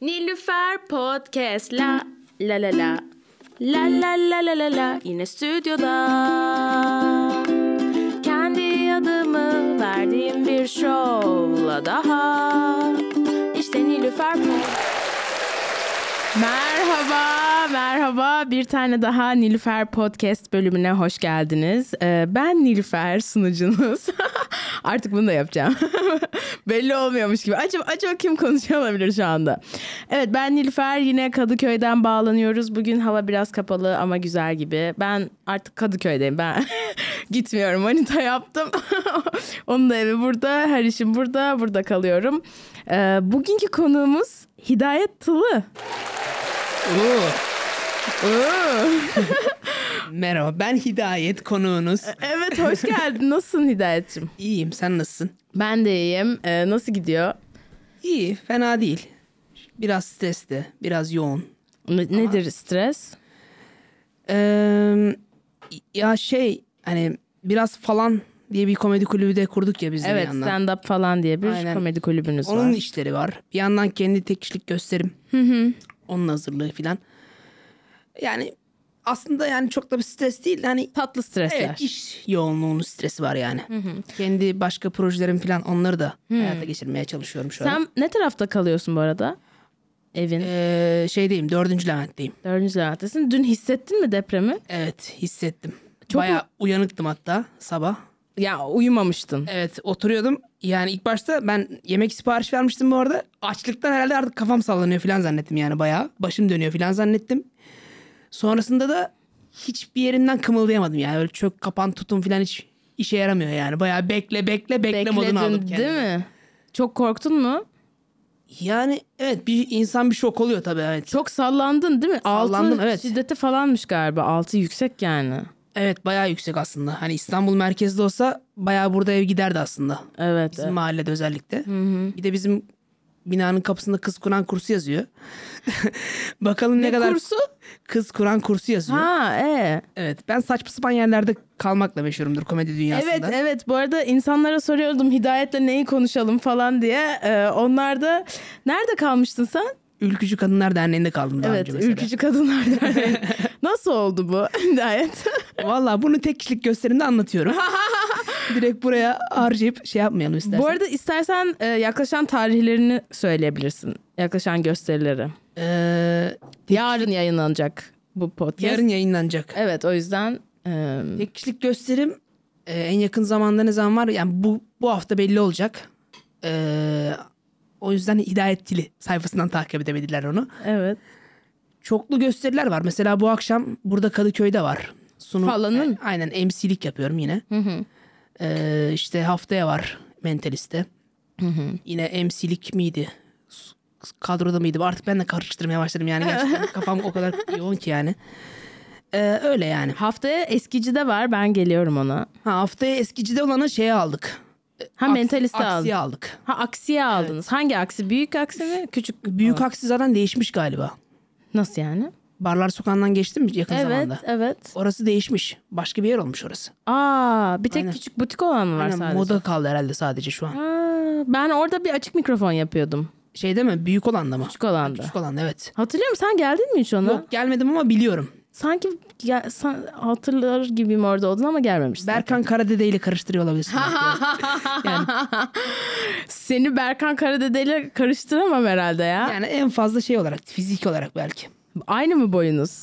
Nilüfer Podcast. La la la la. La la la la la la. Yine stüdyoda. Kendi adımı verdiğim bir şovla daha. İşte Nilüfer Podcast Merhaba, merhaba. Bir tane daha Nilüfer Podcast bölümüne hoş geldiniz. Ee, ben Nilüfer sunucunuz. Artık bunu da yapacağım. Belli olmuyormuş gibi. Acaba, acaba kim konuşuyor olabilir şu anda? Evet ben Nilüfer yine Kadıköy'den bağlanıyoruz. Bugün hava biraz kapalı ama güzel gibi. Ben artık Kadıköy'deyim. Ben gitmiyorum. Manita yaptım. Onun da evi burada. Her işim burada. Burada kalıyorum. Ee, bugünkü konuğumuz Hidayet Tılı. Oo. Oo. Merhaba ben Hidayet konuğunuz. Evet hoş geldin. Nasılsın Hidayet'ciğim? İyiyim sen nasılsın? Ben de iyiyim. Ee, nasıl gidiyor? İyi fena değil. Biraz stresli biraz yoğun. Ne- nedir stres? Ee, ya şey hani biraz falan diye bir komedi kulübü de kurduk ya biz de bir Evet yandan. stand-up falan diye bir Aynen. komedi kulübünüz Onun var. işleri var. Bir yandan kendi tek kişilik gösterim. Onun hazırlığı filan. Yani aslında yani çok da bir stres değil. Hani Tatlı stresler. Evet iş yoğunluğunun stresi var yani. Kendi başka projelerim falan onları da hayata geçirmeye çalışıyorum şu an. Sen ne tarafta kalıyorsun bu arada? Evin. Ee, şeydeyim dördüncü Levent'teyim. Dördüncü Levent'tesin. Dün hissettin mi depremi? Evet hissettim. Çok Bayağı uyanıktım hatta sabah. Ya uyumamıştın. Evet oturuyordum. Yani ilk başta ben yemek sipariş vermiştim bu arada. Açlıktan herhalde artık kafam sallanıyor falan zannettim yani bayağı. Başım dönüyor falan zannettim. Sonrasında da hiçbir yerimden kımıldayamadım yani. Öyle çök kapan tutun falan hiç işe yaramıyor yani. Bayağı bekle bekle bekle modunu aldım Bekledin kendime. değil mi? Çok korktun mu? Yani evet bir insan bir şok oluyor tabii evet. Çok sallandın değil mi? Sallandım, Altı evet. şiddeti falanmış galiba. Altı yüksek yani. Evet bayağı yüksek aslında. Hani İstanbul merkezde olsa bayağı burada ev giderdi aslında. Evet. Bizim mahallede özellikle. Bir de bizim binanın kapısında kız Kur'an kursu yazıyor. Bakalım ne, Ne kadar kursu? kız Kur'an kursu yazıyor. Ha, e. Evet ben saçma sapan yerlerde kalmakla meşhurumdur komedi dünyasında. Evet evet bu arada insanlara soruyordum Hidayet'le neyi konuşalım falan diye. Ee, onlar da nerede kalmıştın sen? Ülkücü Kadınlar Derneği'nde kaldım daha evet önce mesela. Ülkücü Kadınlar Derneği. Nasıl oldu bu Hidayet? Valla bunu tek kişilik gösterimde anlatıyorum. Direkt buraya harcayıp şey yapmayalım istersen. bu arada istersen e, yaklaşan tarihlerini söyleyebilirsin. Yaklaşan gösterileri. Ee, Yarın yayınlanacak bu podcast. yarın yayınlanacak. Evet o yüzden e, Tek kişilik gösterim e, en yakın zamanda ne zaman var? Yani bu bu hafta belli olacak. Ee, o yüzden Hidayet Dili sayfasından takip edebilirler onu. evet. Çoklu gösteriler var. Mesela bu akşam burada Kadıköy'de var. Sunum, Falanın? E, aynen MC'lik yapıyorum yine. Ee, işte haftaya var Mentalist'te. Yine MC'lik miydi? Kadroda mıydı? Artık ben de karıştırmaya başladım yani. Gerçekten kafam o kadar yoğun ki yani. Ee, öyle yani. Haftaya eskicide var ben geliyorum ona. Ha, haftaya eskicide olanı şeye aldık. Ha Aks- mentaliste. Aksiye aldık. Ha aksiye aldınız. Hangi aksi? Büyük aksi mi? Küçük. Büyük aksi zaten değişmiş galiba. Nasıl yani? Barlar Sokağı'ndan geçtim mi yakın Evet, zamanda? evet. Orası değişmiş. Başka bir yer olmuş orası. Aa, bir tek Aynen. küçük butik olan mı var Aynen, sadece? moda kaldı herhalde sadece şu an. Aa, ben orada bir açık mikrofon yapıyordum. Şey değil mi? Büyük olan da mı? Küçük olan da. Küçük olan da, evet. Hatırlıyor musun? Sen geldin mi hiç ona? Yok gelmedim ama biliyorum. Sanki gel, san- hatırlar gibiyim orada oldun ama gelmemişsin. Berkan Karadede ile karıştırıyor olabilirsin. yani, Seni Berkan Karadede ile karıştıramam herhalde ya. yani en fazla şey olarak, fizik olarak belki. Aynı mı boyunuz?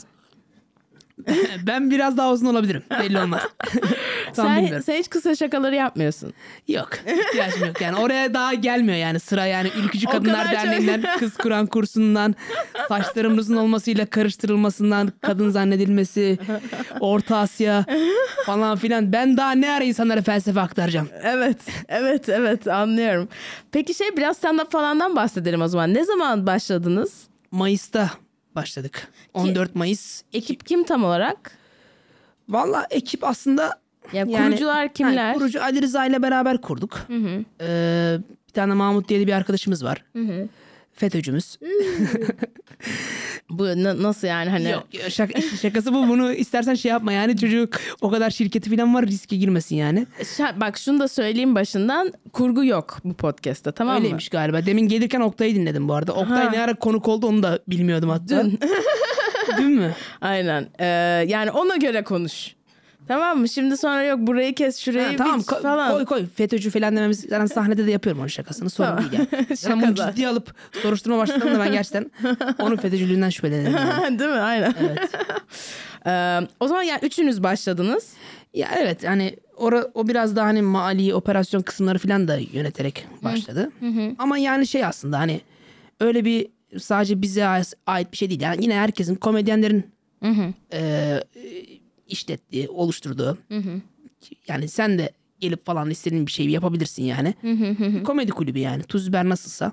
ben biraz daha uzun olabilirim. Belli olmaz. Tam sen, bilmiyorum. sen hiç kısa şakaları yapmıyorsun. Yok. İhtiyacım yok. Yani oraya daha gelmiyor yani sıra yani Ülkücü O Kadınlar kadar çok- Derneği'nden kız Kur'an kursundan saçlarımın uzun olmasıyla karıştırılmasından kadın zannedilmesi Orta Asya falan filan. Ben daha ne ara insanlara felsefe aktaracağım. Evet, evet, evet anlıyorum. Peki şey biraz stand-up falandan bahsedelim o zaman. Ne zaman başladınız? Mayıs'ta başladık. 14 Mayıs. Ekip kim tam olarak? Valla ekip aslında Ya kurucular kimler? Yani kurucu Ali Rıza ile beraber kurduk. Ee, bir tane Mahmut diye bir arkadaşımız var. FETÖ'cümüz. Bu na- nasıl yani hani Yok şaka, şakası bu bunu istersen şey yapma yani çocuk o kadar şirketi falan var riske girmesin yani. Şa- bak şunu da söyleyeyim başından kurgu yok bu podcast'ta tamam mı? Öyleymiş galiba. Demin gelirken Oktay'ı dinledim bu arada. Oktay Ha. ne ara konuk oldu onu da bilmiyordum hatta. Dün. Dün mü? Aynen. Ee, yani ona göre konuş. Tamam mı? Şimdi sonra yok burayı kes şurayı Ha, tamam ko- falan. koy koy FETÖ'cü falan dememiz zaten sahnede de yapıyorum onun şakasını sorun Tamam. değil yani. Bunu ciddiye alıp soruşturma başladım da ben gerçekten onun FETÖ'cülüğünden şüphelenirim. yani. Değil mi? Aynen. Evet. Ee, o zaman yani üçünüz başladınız. Ya evet hani ora, o biraz daha hani mali operasyon kısımları falan da yöneterek başladı. Ama yani şey aslında hani öyle bir sadece bize ait bir şey değil. Yani yine herkesin komedyenlerin e, işlettiği, oluşturduğu. Yani sen de gelip falan istediğin bir şeyi yapabilirsin yani. komedi kulübü yani. Tuz biber nasılsa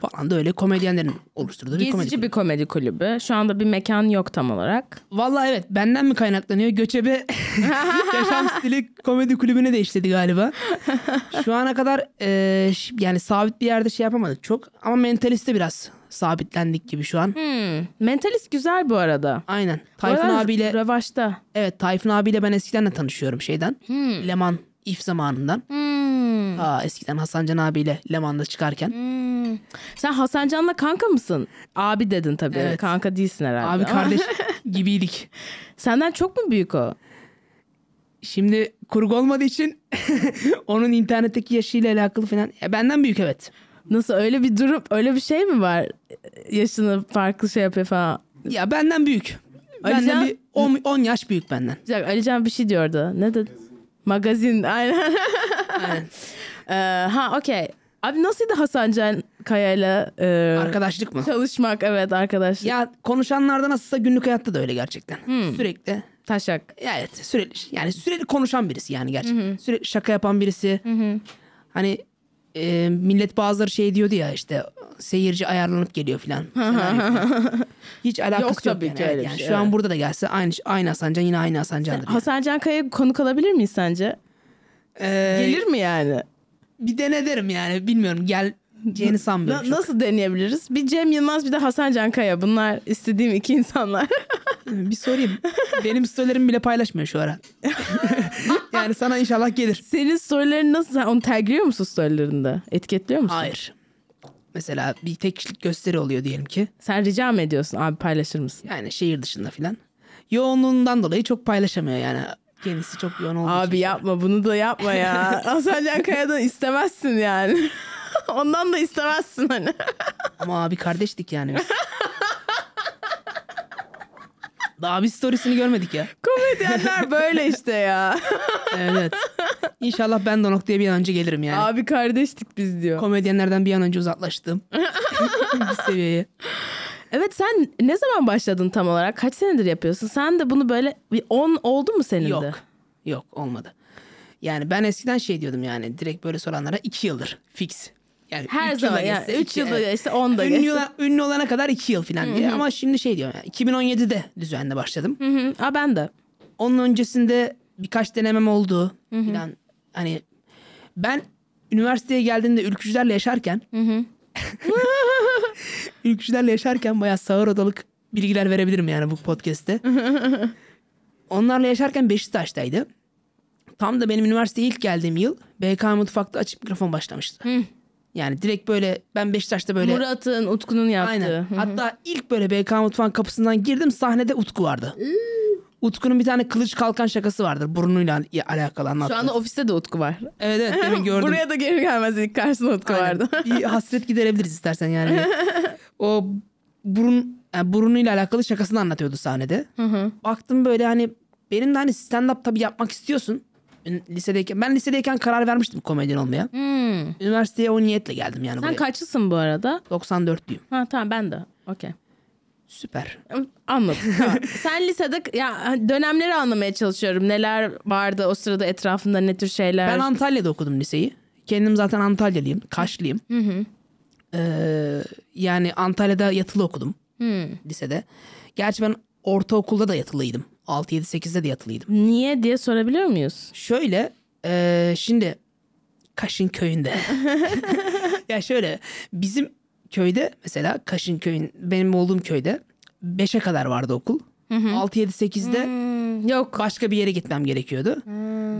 falan da öyle komedyenlerin oluşturduğu bir komedi Gezici kulübü. bir komedi kulübü. Şu anda bir mekan yok tam olarak. Vallahi evet benden mi kaynaklanıyor? Göçebe yaşam stili komedi kulübüne de işledi galiba. Şu ana kadar e, yani sabit bir yerde şey yapamadık çok. Ama mentaliste biraz sabitlendik gibi şu an. Hmm. Mentalist güzel bu arada. Aynen. Tayfun arada abiyle Revaçta. evet Tayfun abiyle ben eskiden de tanışıyorum şeyden. Leman if zamanından. Hmm. Aa, eskiden Hasan Can abiyle Leman'da çıkarken. Hmm. Sen Hasan Can'la kanka mısın? Abi dedin tabii. Evet. Kanka değilsin herhalde. Abi kardeş gibiydik. Senden çok mu büyük o? Şimdi kurgu olmadığı için onun internetteki yaşıyla alakalı falan. Ya benden büyük evet. Nasıl öyle bir durum öyle bir şey mi var? Yaşını farklı şey yapıyor falan. Ya benden büyük. Benden Alican- bir 10, 10 yaş büyük benden. Dakika, Alican bir şey diyordu. Ne dedi? Magazin aynen. Aynen. Ee, ha okey. Abi nasıldı Hasan Can Kaya'yla e, Arkadaşlık mı? çalışmak evet arkadaş. Ya konuşanlarda nasılsa günlük hayatta da öyle gerçekten. Sürekli. Taşak. Evet sürekli yani sürekli konuşan birisi yani gerçekten. Sürekli şaka yapan birisi. Hani e, millet bazıları şey diyordu ya işte seyirci ayarlanıp geliyor falan. Hiç alakası Yok yok, tabii yani. ki öyle yani şey, Şu an evet. burada da gelse aynı aynı Hasan Can yine aynı Hasan Can'dır. yani. Hasan Can Kaya'ya konuk alabilir miyiz sence? Ee, Gelir mi yani? bir dene derim yani bilmiyorum geleceğini sanmıyorum. Na- çok. nasıl deneyebiliriz? Bir Cem Yılmaz bir de Hasan Can Kaya. Bunlar istediğim iki insanlar. Bir sorayım. Benim storylerimi bile paylaşmıyor şu ara. yani sana inşallah gelir. Senin storylerin nasıl? Sen onu tagliyor musun storylerinde? Etiketliyor musun? Hayır. Mesela bir tek kişilik gösteri oluyor diyelim ki. Sen rica mı ediyorsun abi paylaşır mısın? Yani şehir dışında filan. Yoğunluğundan dolayı çok paylaşamıyor yani. Kendisi çok yoğun olduğu Abi için. yapma bunu da yapma ya. Hasan Can Kaya'dan istemezsin yani. Ondan da istemezsin hani. Ama abi kardeştik yani biz. Daha bir storiesini görmedik ya. Komedyenler böyle işte ya. Evet. İnşallah ben de o noktaya bir an önce gelirim yani. Abi kardeştik biz diyor. Komedyenlerden bir an önce uzaklaştım. bir seviyeye. Evet sen ne zaman başladın tam olarak? Kaç senedir yapıyorsun? Sen de bunu böyle bir 10 oldu mu senin de? Yok. Yok olmadı. Yani ben eskiden şey diyordum yani direkt böyle soranlara iki yıldır fix. Yani Her üç zaman yani geçse 3 iki, yılda evet. geçse 10 da ünlü, geçse. ünlü olana kadar iki yıl falan diye. Ama şimdi şey diyorum yani 2017'de düzenle başladım. Hı hı. Aa, ben de. Onun öncesinde birkaç denemem oldu falan. Hani ben üniversiteye geldiğimde ülkücülerle yaşarken ülkücülerle yaşarken bayağı sağır odalık bilgiler verebilirim yani bu podcast'te. Onlarla yaşarken Beşiktaş'taydı. Tam da benim üniversiteye ilk geldiğim yıl BK Mutfak'ta açık mikrofon başlamıştı. Yani direkt böyle ben Beşiktaş'ta böyle Murat'ın, Utku'nun yaptığı. Aynen. Hatta ilk böyle BK Mutfağın kapısından girdim sahnede Utku vardı. Utku'nun bir tane kılıç kalkan şakası vardır burnuyla alakalı anlattı. Şu anda ofiste de Utku var. Evet evet demin gördüm. Buraya da gelir gelmez ilk karşısında Utku Aynen. vardı. bir hasret giderebiliriz istersen yani. o burun yani burunuyla alakalı şakasını anlatıyordu sahnede. Baktım böyle hani benim de hani stand up tabii yapmak istiyorsun. Lisedeyken ben lisedeyken karar vermiştim komedyen olmaya. Hmm. Üniversiteye o niyetle geldim yani Sen buraya. kaçlısın bu arada? 94'lüyüm. Ha tamam ben de. Okey. Süper. Anladım. Tamam. Sen lisede ya dönemleri anlamaya çalışıyorum. Neler vardı o sırada etrafında ne tür şeyler. Ben Antalya'da okudum liseyi. Kendim zaten Antalyalıyım. Kaşlıyım. Ee, yani Antalya'da yatılı okudum lisede. Gerçi ben ortaokulda da yatılıydım. 6, 7, 8'de de yatılıydım. Niye diye sorabiliyor muyuz? Şöyle e, şimdi Kaşın köyünde. ya şöyle bizim köyde mesela Kaşın köyün benim olduğum köyde 5'e kadar vardı okul. 6 7 8'de Hmm, yok. başka bir yere gitmem gerekiyordu.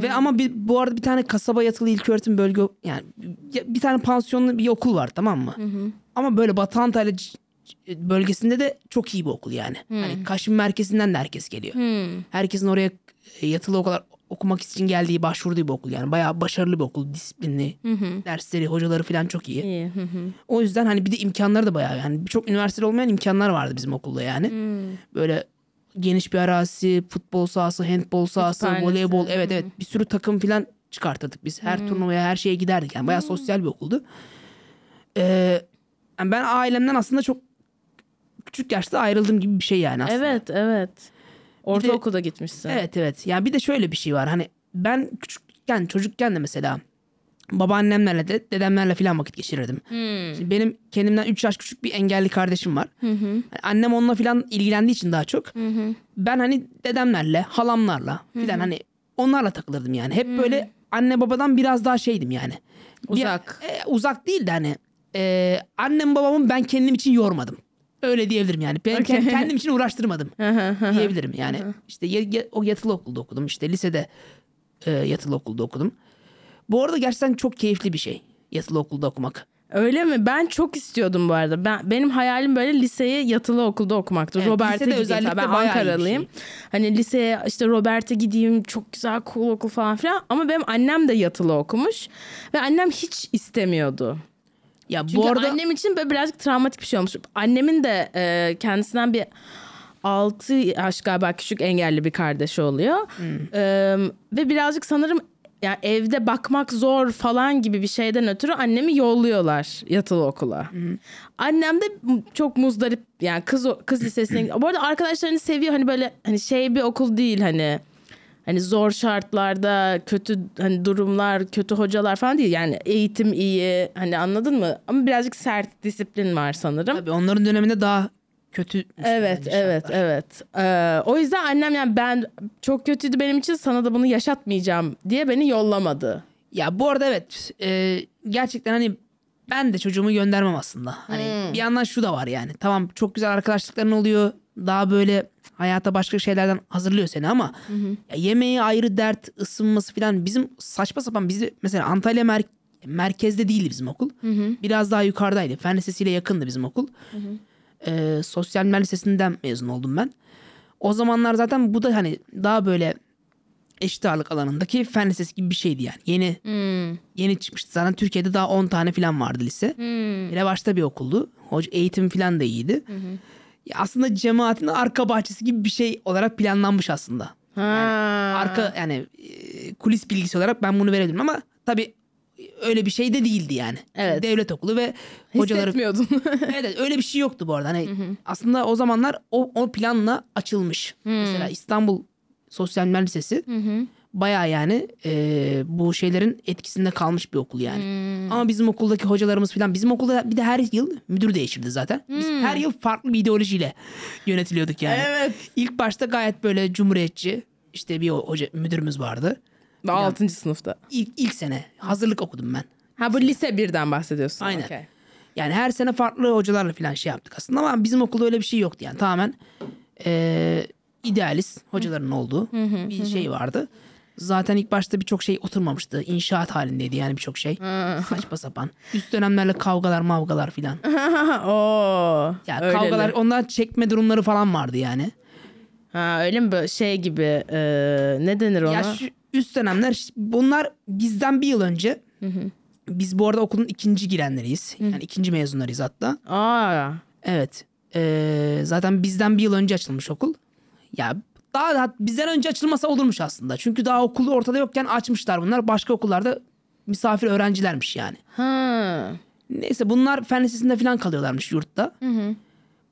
Ve ama bir, bu arada bir tane kasaba yatılı ilköğretim bölge yani bir tane pansiyonlu bir okul var tamam mı? Ama böyle Batı Antalya bölgesinde de çok iyi bir okul yani. Hani Kaşmir merkezinden de herkes geliyor. Hmm. Herkesin oraya e, yatılı okullar okumak için geldiği, başvurduğu bir okul yani. Bayağı başarılı bir okul, disiplinli. Dersleri, hocaları falan çok iyi. İyi. Hı hı. O yüzden hani bir de imkanları da bayağı yani birçok üniversitede olmayan imkanlar vardı bizim okulda yani. Böyle geniş bir arazisi, futbol sahası, handbol sahası, Kütüphanesi. voleybol evet evet bir sürü takım falan çıkartırdık biz. Her turnuvaya her şeye giderdik yani bayağı sosyal bir okuldu. Ee, yani ben ailemden aslında çok küçük yaşta ayrıldım gibi bir şey yani aslında. Evet evet. Ortaokulda gitmişsin. Evet evet. Yani bir de şöyle bir şey var. Hani ben küçükken çocukken de mesela babaannemlerle de dedemlerle falan vakit geçirirdim. Şimdi benim kendimden 3 yaş küçük bir engelli kardeşim var. Hani annem onunla falan ilgilendiği için daha çok. Ben hani dedemlerle, halamlarla falan hani onlarla takılırdım yani. Hep böyle anne babadan biraz daha şeydim yani. Bir- Uzak. e, uzak değil de hani e, annem babamı ben kendim için yormadım. Öyle diyebilirim yani. Ben kend- kendim için uğraştırmadım diyebilirim yani. işte o yatılı okulda okudum. işte lisede e, yatılı okulda okudum. Bu arada gerçekten çok keyifli bir şey yatılı okulda okumak. Öyle mi? Ben çok istiyordum bu arada. Ben benim hayalim böyle liseyi yatılı okulda okumaktı. Evet, Robert'e gideyim. Ben Ankaralıyım. şey. Hani liseye işte Robert'e gideyim. Çok güzel cool okul falan filan. Ama benim annem de yatılı okumuş. Ve annem hiç istemiyordu. Ya Çünkü bu arada annem için böyle birazcık travmatik bir şey olmuş. Annemin de e, kendisinden bir 6 yaş galiba küçük engelli bir kardeşi oluyor. E, ve birazcık sanırım yani evde bakmak zor falan gibi bir şeyden ötürü annemi yolluyorlar yatılı okula. Annem de çok muzdarip yani kız kız lisesine. Bu arada arkadaşlarını seviyor hani böyle hani şey bir okul değil hani hani zor şartlarda kötü hani durumlar kötü hocalar falan değil yani eğitim iyi hani anladın mı ama birazcık sert disiplin var sanırım. tabii onların döneminde daha kötü. Evet evet evet Ee, o yüzden annem yani ben çok kötüydü benim için sana da bunu yaşatmayacağım diye beni yollamadı. Ya bu arada evet e, gerçekten hani ben de çocuğumu göndermem aslında. Hani bir yandan şu da var yani. Tamam çok güzel arkadaşlıkların oluyor. Daha böyle hayata başka şeylerden hazırlıyor seni ama ya yemeği ayrı dert, ısınması falan bizim saçma sapan bizi mesela Antalya mer- merkezde değildi bizim okul. Biraz daha yukarıdaydı. Fen Lisesi'yle yakındı bizim okul. E, Sosyal Bilimler Lisesi'nden mezun oldum ben. O zamanlar zaten bu da hani daha böyle eşit ağırlık alanındaki fen lisesi gibi bir şeydi yani. Yeni yeni çıkmıştı. Zaten Türkiye'de daha 10 tane falan vardı lise. Bir başta bir okuldu. Hoca eğitim falan da iyiydi. Ya aslında cemaatin arka bahçesi gibi bir şey olarak planlanmış aslında. Ha. Arka yani e, kulis bilgisi olarak ben bunu verebilirim ama tabii öyle bir şey de değildi yani. Evet. Devlet okulu ve hocaları Hissetmiyordun. evet, öyle bir şey yoktu bu arada. Hani aslında o zamanlar o, o planla açılmış. Mesela İstanbul Sosyal Bilimler Lisesi baya yani e, bu şeylerin etkisinde kalmış bir okul yani. Ama bizim okuldaki hocalarımız falan bizim okulda bir de her yıl müdür değişirdi zaten. Biz her yıl farklı bir ideolojiyle yönetiliyorduk yani. Evet. İlk başta gayet böyle cumhuriyetçi işte bir hoca müdürümüz vardı. 6. sınıfta. İlk, ilk sene hazırlık okudum ben. Ha bu lise birden bahsediyorsun. Aynen. Okey. Yani her sene farklı hocalarla falan şey yaptık aslında ama bizim okulda öyle bir şey yoktu yani. Tamamen eee idealist hocaların olduğu bir şey vardı. Zaten ilk başta birçok şey oturmamıştı. İnşaat halindeydi yani birçok şey. Saçma sapan. Üst dönemlerle kavgalar mavgalar filan. Oo. Ya öyleli. kavgalar ondan çekme durumları falan vardı yani. Ha öyle mi böyle şey gibi e, ne denir ona? Ya şu üst dönemler bunlar bizden bir yıl önce. Biz bu arada okulun ikinci girenleriyiz. Yani ikinci mezunlarıyız hatta. Aa. Evet. Ee, zaten bizden bir yıl önce açılmış okul. Ya daha da bizden önce açılmasa olurmuş aslında. Çünkü daha okulu ortada yokken açmışlar bunlar. Başka okullarda misafir öğrencilermiş yani. Ha. Neyse bunlar fen lisesinde falan kalıyorlarmış yurtta.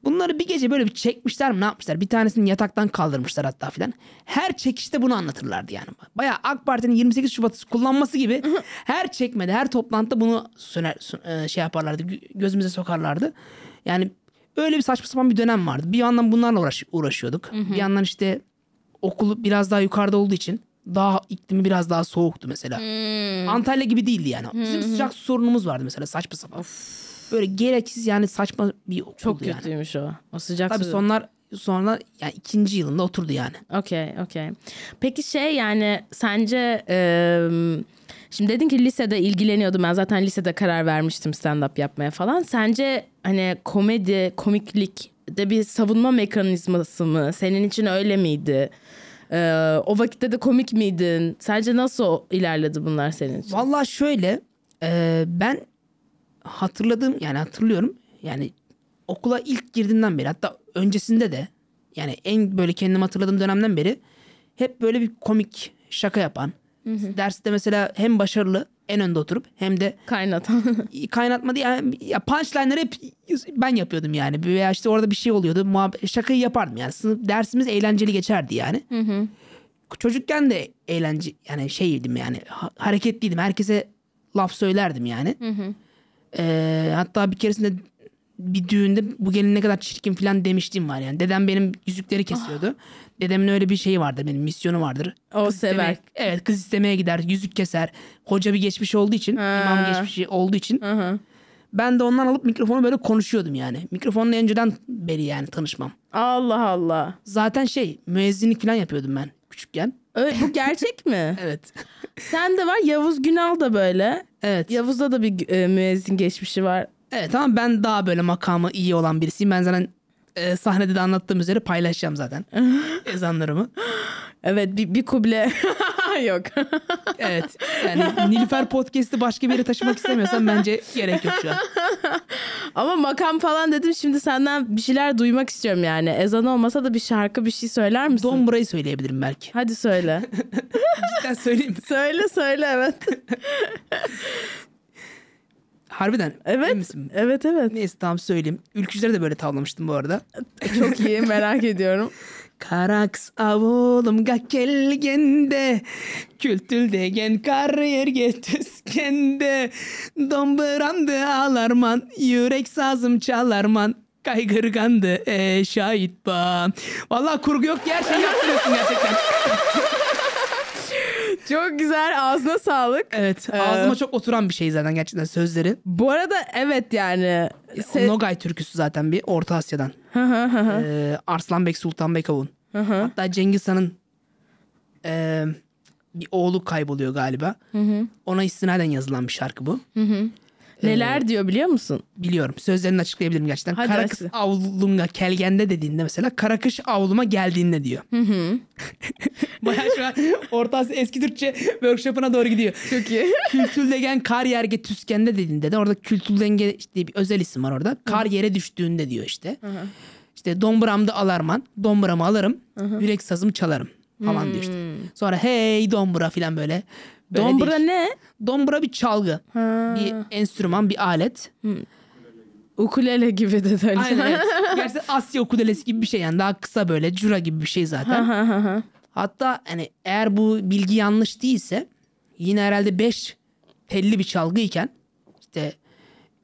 Bunları bir gece böyle bir çekmişler mi ne yapmışlar? Bir tanesini yataktan kaldırmışlar hatta filan. Her çekişte bunu anlatırlardı yani. Bayağı AK Parti'nin 28 Şubat'ı kullanması gibi her çekmede, her toplantıda bunu söner, sö- e, şey yaparlardı, gö- gözümüze sokarlardı. Yani öyle bir saçma sapan bir dönem vardı. Bir yandan bunlarla uğraş, uğraşıyorduk. Bir yandan işte okulu biraz daha yukarıda olduğu için daha iklimi biraz daha soğuktu mesela. Antalya gibi değildi yani. Bizim sıcak su sorunumuz vardı mesela saçma sapan. Böyle gereksiz yani saçma bir okul Çok yani. kötüymüş o. O sıcak Tabii su- sonlar Sonra yani ikinci yılında oturdu yani. Okey, okey. Peki şey yani sence e, şimdi dedin ki lisede ilgileniyordum ben zaten lisede karar vermiştim stand up yapmaya falan. Sence hani komedi, komiklik de bir savunma mekanizması mı? Senin için öyle miydi? E, o vakitte de komik miydin? Sence nasıl ilerledi bunlar senin için? Vallahi şöyle e, ben hatırladığım yani hatırlıyorum yani okula ilk girdiğimden beri hatta öncesinde de yani en böyle kendimi hatırladığım dönemden beri hep böyle bir komik şaka yapan. Derste mesela hem başarılı en önde oturup hem de Kaynatan. kaynatma diye yani ya punchline'ları hep ben yapıyordum yani. Veya işte orada bir şey oluyordu. Muhabbet, şakayı yapardım yani. Sınıf, dersimiz eğlenceli geçerdi yani. Çocukken de eğlence yani şeydim yani ha- hareketliydim. Herkese laf söylerdim yani. Ee, hatta bir keresinde bir düğünde bu gelin ne kadar çirkin falan demiştim var yani. Dedem benim yüzükleri kesiyordu. Dedemin öyle bir şeyi vardır benim misyonu vardır. O Kız istemeye- sever. evet kız istemeye gider yüzük keser. Hoca bir geçmiş olduğu için imam geçmişi olduğu için ben de ondan alıp mikrofonu böyle konuşuyordum yani. Mikrofonla önceden beri yani tanışmam. Allah Allah. Zaten şey müezzinlik falan yapıyordum ben küçükken. Ö- bu gerçek mi? Evet. Sen de var Yavuz Günal da böyle. Evet. Yavuz'da da bir e, müezzin geçmişi var. Evet ama ben daha böyle makamı iyi olan birisiyim. Ben zaten e, sahnede de anlattığım üzere paylaşacağım zaten ezanlarımı. Evet bir, bir kuble yok. Evet. Yani Nilüfer Podcast'ı başka bir yere taşımak istemiyorsan bence gerek yok şu an. Ama makam falan dedim şimdi senden bir şeyler duymak istiyorum yani. Ezan olmasa da bir şarkı bir şey söyler misin? Dombra'yı söyleyebilirim belki. Hadi söyle. Cidden söyleyeyim söyle söyle evet. Harbiden. Evet. misin? Evet evet. Neyse tamam söyleyeyim. Ülkücüleri de böyle tavlamıştım bu arada. Çok iyi merak ediyorum. Karaks avulumga kelgende Kültüldegen kariyerge tüskende Domburamdı alarman Yürek sazım çalarman Kaygırgandı e şahit ban Vallahi kurgu yok ki her şeyi yaptırıyorsun gerçekten. Çok güzel ağzına sağlık. Evet Ee, ağzıma çok oturan bir şey zaten gerçekten sözleri. Bu arada evet yani. Se- Nogay türküsü zaten bir Orta Asya'dan. ee, Arslanbek Sultanbek Avun. Hatta Cengiz Han'ın ee, bir oğlu kayboluyor galiba. Ona istinaden yazılan bir şarkı bu. Neler diyor biliyor musun? Biliyorum. Sözlerini açıklayabilirim gerçekten. Hadi Kara kız avlunga kelgende dediğinde mesela kara kış avluma geldiğinde diyor. Bayağı şu an Orta Asya eski Türkçe workshop'una doğru gidiyor. Çok iyi. Kültüldegen kar yerge tüskende dediğinde de orada kültüldenge işte bir özel isim var orada. Kar yere düştüğünde diyor işte. İşte domburamda alarman, domburamı alırım, yürek sazımı çalarım falan diyor işte. Sonra hey dombura falan böyle. Böyle Dombra değişik. ne? Dombura bir çalgı, bir enstrüman, bir alet. Ukulele gibi de öyle. Aynen evet. Gerçekten Asya ukudelesi gibi bir şey yani daha kısa böyle cura gibi bir şey zaten. Hatta hani eğer bu bilgi yanlış değilse yine herhalde 5 telli bir çalgıyken işte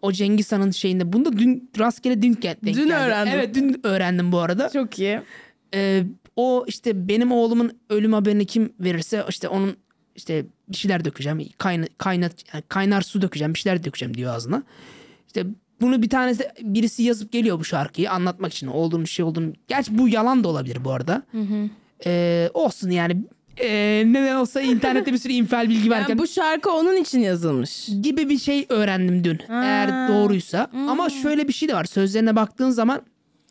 o Cengiz Han'ın şeyinde bunu da dün rastgele dün denk Dün geldi. öğrendim. Evet dün öğrendim bu arada. Çok iyi. Ee, o işte benim oğlumun ölüm haberini kim verirse işte onun işte bir şeyler dökeceğim. Kayna, kaynat, kaynar su dökeceğim. Bir şeyler dökeceğim diyor ağzına. İşte bunu bir tanesi birisi yazıp geliyor bu şarkıyı anlatmak için olduğunu şey olduğunu. Gerçi bu yalan da olabilir bu arada. Ee, olsun yani. Ee, neden olsa internette bir sürü infial bilgi varken Yani bu şarkı onun için yazılmış. gibi bir şey öğrendim dün. Eğer doğruysa. Ama şöyle bir şey de var. Sözlerine baktığın zaman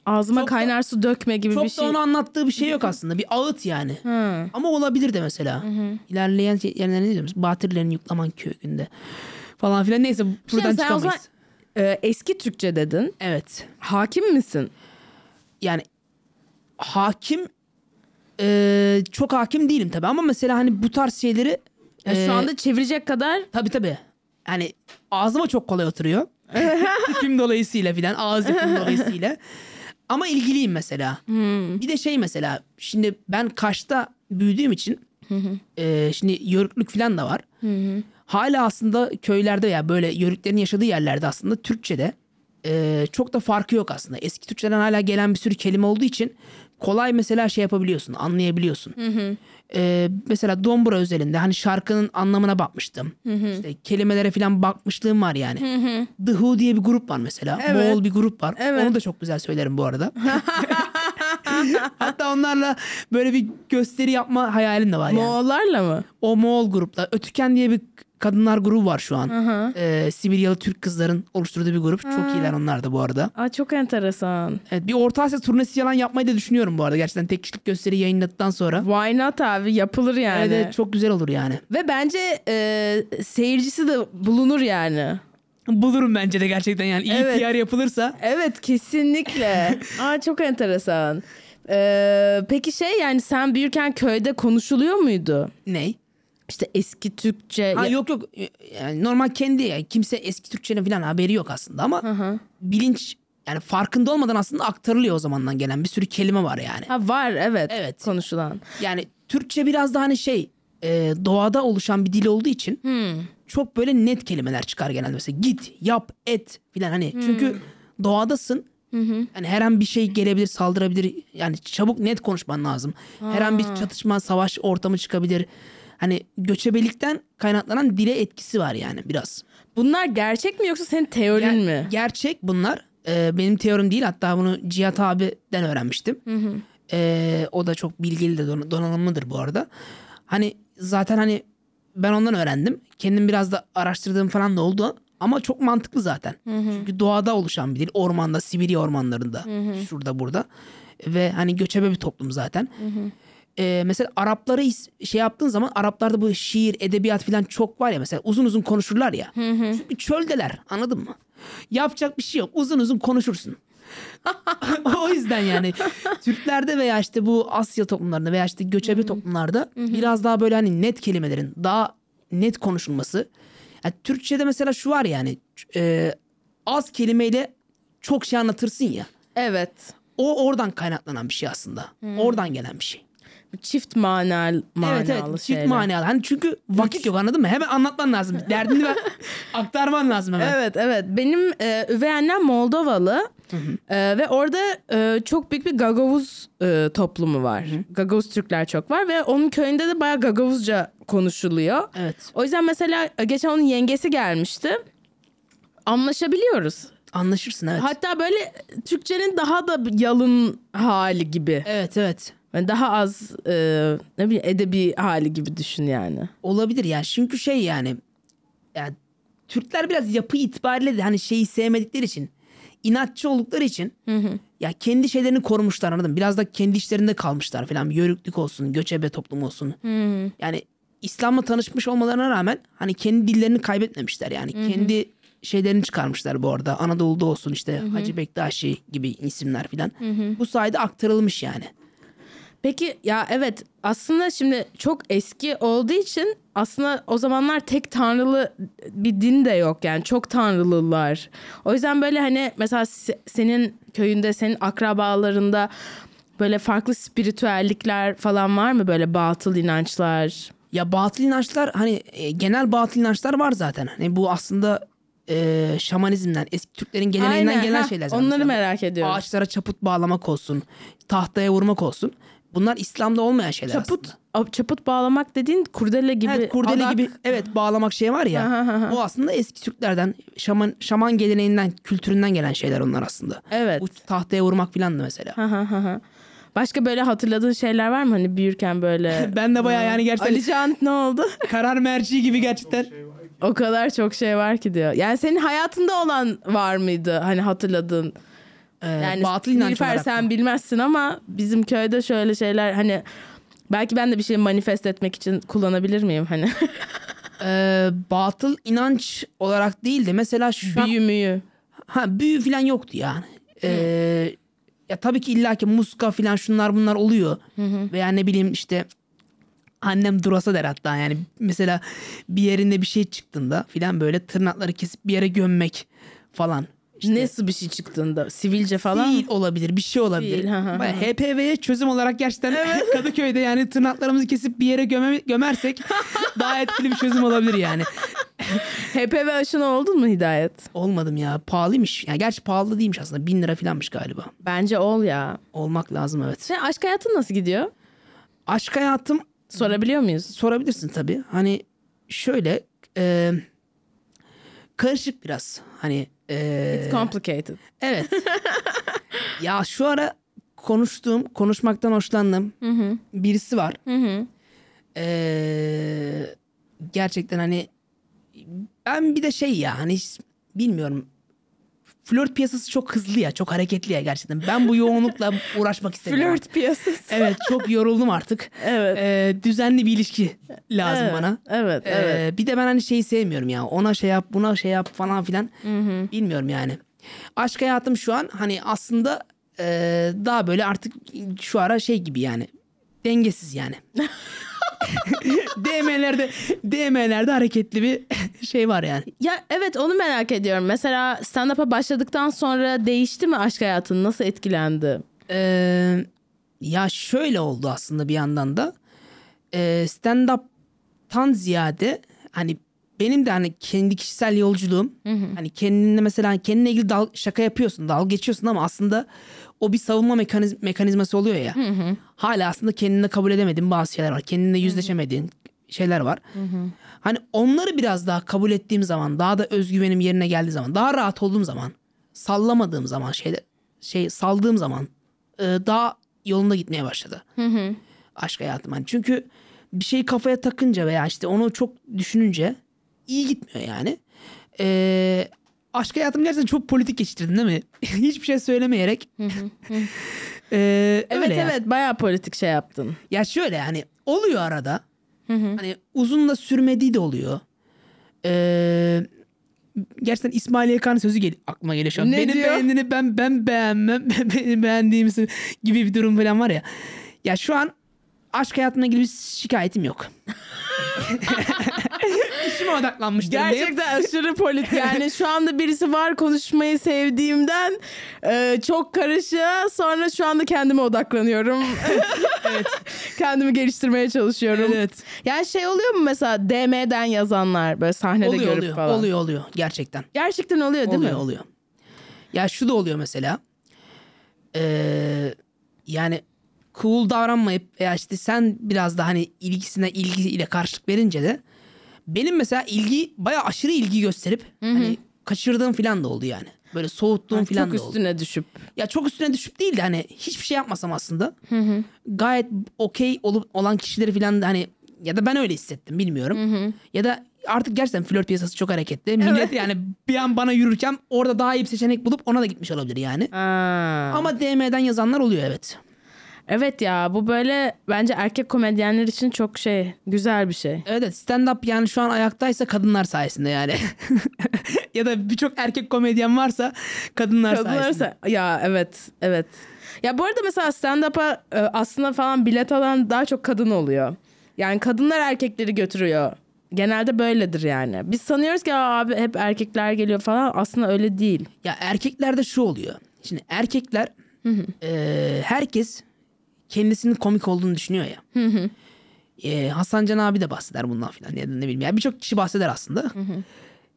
Ağzıma Çok da- kaynar su dökme gibi çok bir da şey. onu anlattığı bir şey yok aslında. Bir ağıt yani. Hı. Ama olabilir de mesela. İlerleyen şey- yerine ne diyoruz? Batırlerin yuklaman köyünde falan filan. Neyse buradan Şimdi o zaman çıkamayız. e, eski Türkçe dedin. Evet. Hakim misin? Yani hakim e, çok hakim değilim tabii ama mesela hani bu tarz şeyleri Ya e, şu anda çevirecek kadar tabii tabii. Yani ağzıma çok kolay oturuyor. Tipim dolayısıyla filan ağız yapım dolayısıyla. Ama ilgiliyim mesela. Bir de şey mesela şimdi ben Kaş'ta büyüdüğüm için e, şimdi yörüklük falan da var. Hala aslında köylerde ya böyle yörüklerin yaşadığı yerlerde aslında Türkçe'de e, çok da farkı yok aslında. Eski Türkçeden hala gelen bir sürü kelime olduğu için kolay mesela şey yapabiliyorsun, anlayabiliyorsun. E, mesela Dombra özelinde hani şarkının anlamına bakmıştım. İşte kelimelere falan bakmışlığım var yani. The Who diye bir grup var mesela. Evet. Moğol bir grup var. Evet. Onu da çok güzel söylerim bu arada. Hatta onlarla böyle bir gösteri yapma hayalim de var yani. Moğollarla mı? o Moğol grupla. Ötüken diye bir kadınlar grubu var şu an. Ee, Sibiryalı Türk kızların oluşturduğu bir grup. Çok iyiler onlar da bu arada. Aa, çok enteresan. Evet, bir Orta Asya turnesi yalan yapmayı da düşünüyorum bu arada. Gerçekten tek kişilik gösteri yayınladıktan sonra. Why not abi yapılır yani. Evet, evet, çok güzel olur yani. Ve bence e, seyircisi de bulunur yani. Bulurum bence de gerçekten yani. iyi Evet. PR yapılırsa. Evet kesinlikle. Aa, çok enteresan. Ee, peki şey yani sen büyürken köyde konuşuluyor muydu? Ney? İşte eski Türkçe. Ha, Ya- yok yok. Yani normal kendi yani kimse eski Türkçenin falan haberi yok aslında ama bilinç yani farkında olmadan aslında aktarılıyor o zamandan gelen bir sürü kelime var yani. Ha, var evet, Evet. konuşulan. Yani Türkçe biraz daha hani şey e, doğada oluşan bir dil olduğu için çok böyle net kelimeler çıkar genelde. Mesela git yap et filan hani. Çünkü doğadasın. Yani her an bir şey gelebilir saldırabilir. Yani çabuk net konuşman lazım. Her an bir çatışma savaş ortamı çıkabilir hani göçebelikten kaynaklanan dile etkisi var yani biraz. Bunlar gerçek mi yoksa senin teorin Ger- mi? Gerçek bunlar. Ee, benim teorim değil. Hatta bunu Cihat abiden öğrenmiştim. Ee, o da çok bilgili de don- donanımlıdır bu arada. Hani zaten hani ben ondan öğrendim. Kendim biraz da araştırdığım falan da oldu. Ama çok mantıklı zaten. Çünkü doğada oluşan bir dil. Ormanda, Sibirya ormanlarında. Şurada burada. Ve hani göçebe bir toplum zaten. Ee, mesela Arapları şey yaptığın zaman Araplarda bu şiir, edebiyat falan çok var ya mesela uzun uzun konuşurlar ya. Çünkü çöldeler anladın mı? Yapacak bir şey yok. Uzun uzun konuşursun. o yüzden yani Türklerde veya işte bu Asya toplumlarında veya işte göçebe toplumlarda biraz daha böyle hani net kelimelerin daha net konuşulması. Yani Türkçe'de mesela şu var yani e, az kelimeyle çok şey anlatırsın ya. Evet. O oradan kaynaklanan bir şey aslında. Oradan gelen bir şey. Çift manalı, manalı evet evet çift şeyler. manalı. Hani çünkü vakit yok anladın mı? Hemen anlatman lazım. Derdini ver, aktarman lazım hemen. Evet evet benim e, üvey annem Moldovalı E, ve orada e, çok büyük bir Gagavuz e, toplumu var. Gagavuz Türkler çok var ve onun köyünde de bayağı Gagavuzca konuşuluyor. Evet. O yüzden mesela e, geçen onun yengesi gelmişti. Anlaşabiliyoruz. Anlaşırsın evet. Hatta böyle Türkçenin daha da yalın hali gibi. Evet evet. Yani daha az e, ne bileyim edebi hali gibi düşün yani. Olabilir ya. Çünkü şey yani ya Türkler biraz yapı itibariyle de hani şeyi sevmedikleri için inatçı oldukları için ya kendi şeylerini korumuşlar anladın? Biraz da kendi işlerinde kalmışlar falan. Yörüklük olsun, göçebe toplum olsun. Yani İslam'la tanışmış olmalarına rağmen hani kendi dillerini kaybetmemişler yani. Kendi şeylerini çıkarmışlar bu arada. Anadolu'da olsun işte Hacı Bektaşi gibi isimler falan. Bu sayede aktarılmış yani. Peki ya evet aslında şimdi çok eski olduğu için aslında o zamanlar tek tanrılı bir din de yok yani çok tanrılılar. O yüzden böyle hani mesela se- senin köyünde senin akrabalarında böyle farklı spiritüellikler falan var mı böyle batıl inançlar? Ya batıl inançlar hani e, genel batıl inançlar var zaten. Hani bu aslında e, şamanizmden eski Türklerin geleneğinden Aynen, gelen heh, şeyler. zaten. Onları Mesela merak ediyorum. Ağaçlara çaput bağlamak olsun, tahtaya vurmak olsun. Bunlar İslam'da olmayan şeyler çaput aslında. çaput bağlamak dediğin kurdele gibi. Evet, kurdele adak- gibi evet bağlamak şey var ya. O aslında eski Türklerden şaman şaman geleneğinden, kültüründen gelen şeyler onlar aslında. Evet. Bu tahtaya vurmak filan da mesela. Başka böyle hatırladığın şeyler var mı hani büyürken böyle? ben de bayağı yani gerçekten Alican ne oldu? karar merci gibi gerçekten. O kadar çok şey var ki diyor. Yani senin hayatında olan var mıydı hani hatırladığın? Yani batıl inanç Nilüfer olarak. sen bilmezsin ama bizim köyde şöyle şeyler hani belki ben de bir şey manifest etmek için kullanabilir miyim hani? Ee, batıl inanç olarak değil de mesela şu Büyü müyü. Ha büyü falan yoktu yani. Ee, ya tabii ki illaki muska falan şunlar bunlar oluyor. Veya ne bileyim işte annem durasa der hatta yani mesela bir yerinde bir şey çıktığında filan böyle tırnakları kesip bir yere gömmek falan. İşte Nasıl bir şey çıktığında? Sivilce falan? Değil olabilir bir şey olabilir. Hı hı. Bayağı HPV'ye çözüm olarak gerçekten Kadıköy'de yani tırnaklarımızı kesip bir yere göme- gömersek daha etkili bir çözüm olabilir yani. HPV aşını oldun mu Hidayet? Olmadım ya pahalıymış. Yani gerçi pahalı değilmiş aslında bin lira falanmış galiba. Bence ol ya. Olmak lazım evet. Sen aşk hayatın nasıl gidiyor? Aşk hayatım Sorabiliyor muyuz? sorabilirsin tabii. Hani şöyle e, karışık biraz. Hani e, It's complicated. evet. ya şu ara konuştuğum, konuşmaktan hoşlandığım birisi var. Hı hı. Ee, gerçekten hani ben bir de şey ya hani hiç bilmiyorum flört piyasası çok hızlı ya çok hareketli ya gerçekten. Ben bu yoğunlukla uğraşmak istemiyorum. Flört piyasası. Evet çok yoruldum artık. Evet. Ee, düzenli bir ilişki lazım evet. bana. Evet, Ee, evet. bir de ben hani şeyi sevmiyorum ya. Ona şey yap, buna şey yap falan filan. Bilmiyorum yani. Aşk hayatım şu an hani aslında e, daha böyle artık şu ara şey gibi yani. Dengesiz yani. DM'lerde DM'lerde hareketli bir şey var yani. Ya evet onu merak ediyorum. Mesela stand-up'a başladıktan sonra değişti mi aşk hayatın? Nasıl etkilendi? Ee, ya şöyle oldu aslında bir yandan da. Ee, stand-up'tan ziyade hani benim de hani kendi kişisel yolculuğum hani kendinle mesela kendine ilgili dal, şaka yapıyorsun dalga geçiyorsun ama aslında o bir savunma mekaniz, mekanizması oluyor ya. Hala aslında kendine kabul edemediğin bazı şeyler var. Kendine yüzleşemediğin şeyler var. Hani onları biraz daha kabul ettiğim zaman daha da özgüvenim yerine geldiği zaman daha rahat olduğum zaman sallamadığım zaman şeyler şey saldığım zaman e, daha yolunda gitmeye başladı. Aşk hayatım. Hani çünkü bir şeyi kafaya takınca veya işte onu çok düşününce iyi gitmiyor yani. Ee, aşk hayatım gerçekten çok politik geçtirdin değil mi? Hiçbir şey söylemeyerek. Ee, Evet öyle evet bayağı politik şey yaptın. Ya şöyle yani oluyor arada. Hani uzun da sürmediği de oluyor. Ee, gerçekten İsmail Yakan sözü gel aklıma geliyor şu an. Ne Benim diyor? beğendiğini ben ben beğenmem. Benim beğendiğim gibi bir durum falan var ya. Ya şu an aşk hayatımla ilgili bir şikayetim yok. İşime odaklanmış. Gerçekten aşırı politik. Yani şu anda birisi var konuşmayı sevdiğimden e, çok karışığa sonra şu anda kendime odaklanıyorum. evet. Kendimi geliştirmeye çalışıyorum. Evet. Yani şey oluyor mu mesela DM'den yazanlar böyle sahnede Oluyor görüp oluyor. falan. Oluyor oluyor gerçekten. Gerçekten oluyor değil oluyor mi? oluyor. Ya şu da oluyor mesela. Ee, yani cool davranmayıp veya işte sen biraz da hani ilgisine ilgiyle karşılık verince de benim mesela ilgi bayağı aşırı ilgi gösterip hani kaçırdığım falan da oldu yani. Böyle soğuttuğum falan Çok da oldu. üstüne düşüp. Ya çok üstüne düşüp değil de hani hiçbir şey yapmasam aslında gayet okey olup olan kişileri falan da hani ya da ben öyle hissettim bilmiyorum. Ya da artık gerçekten flört piyasası çok hareketli. Millet yani bir an bana yürürken orada daha iyi bir seçenek bulup ona da gitmiş olabilir yani. Aa. Ama DM'den yazanlar oluyor evet. Evet ya bu böyle bence erkek komedyenler için çok şey güzel bir şey. Evet stand up yani şu an ayaktaysa kadınlar sayesinde yani. ya da birçok erkek komedyen varsa kadınlar, sayesinde. Kadınlarsa ya evet evet. Ya bu arada mesela stand-up'a e, aslında falan bilet alan daha çok kadın oluyor. Yani kadınlar erkekleri götürüyor. Genelde böyledir yani. Biz sanıyoruz ki "Aa, abi hep erkekler geliyor falan. Aslında öyle değil. Ya erkeklerde şu oluyor. Şimdi erkekler e, herkes kendisinin komik olduğunu düşünüyor ya. E, Hasan Can abi de bahseder bundan filan da ne bileyim. Ya birçok kişi bahseder aslında.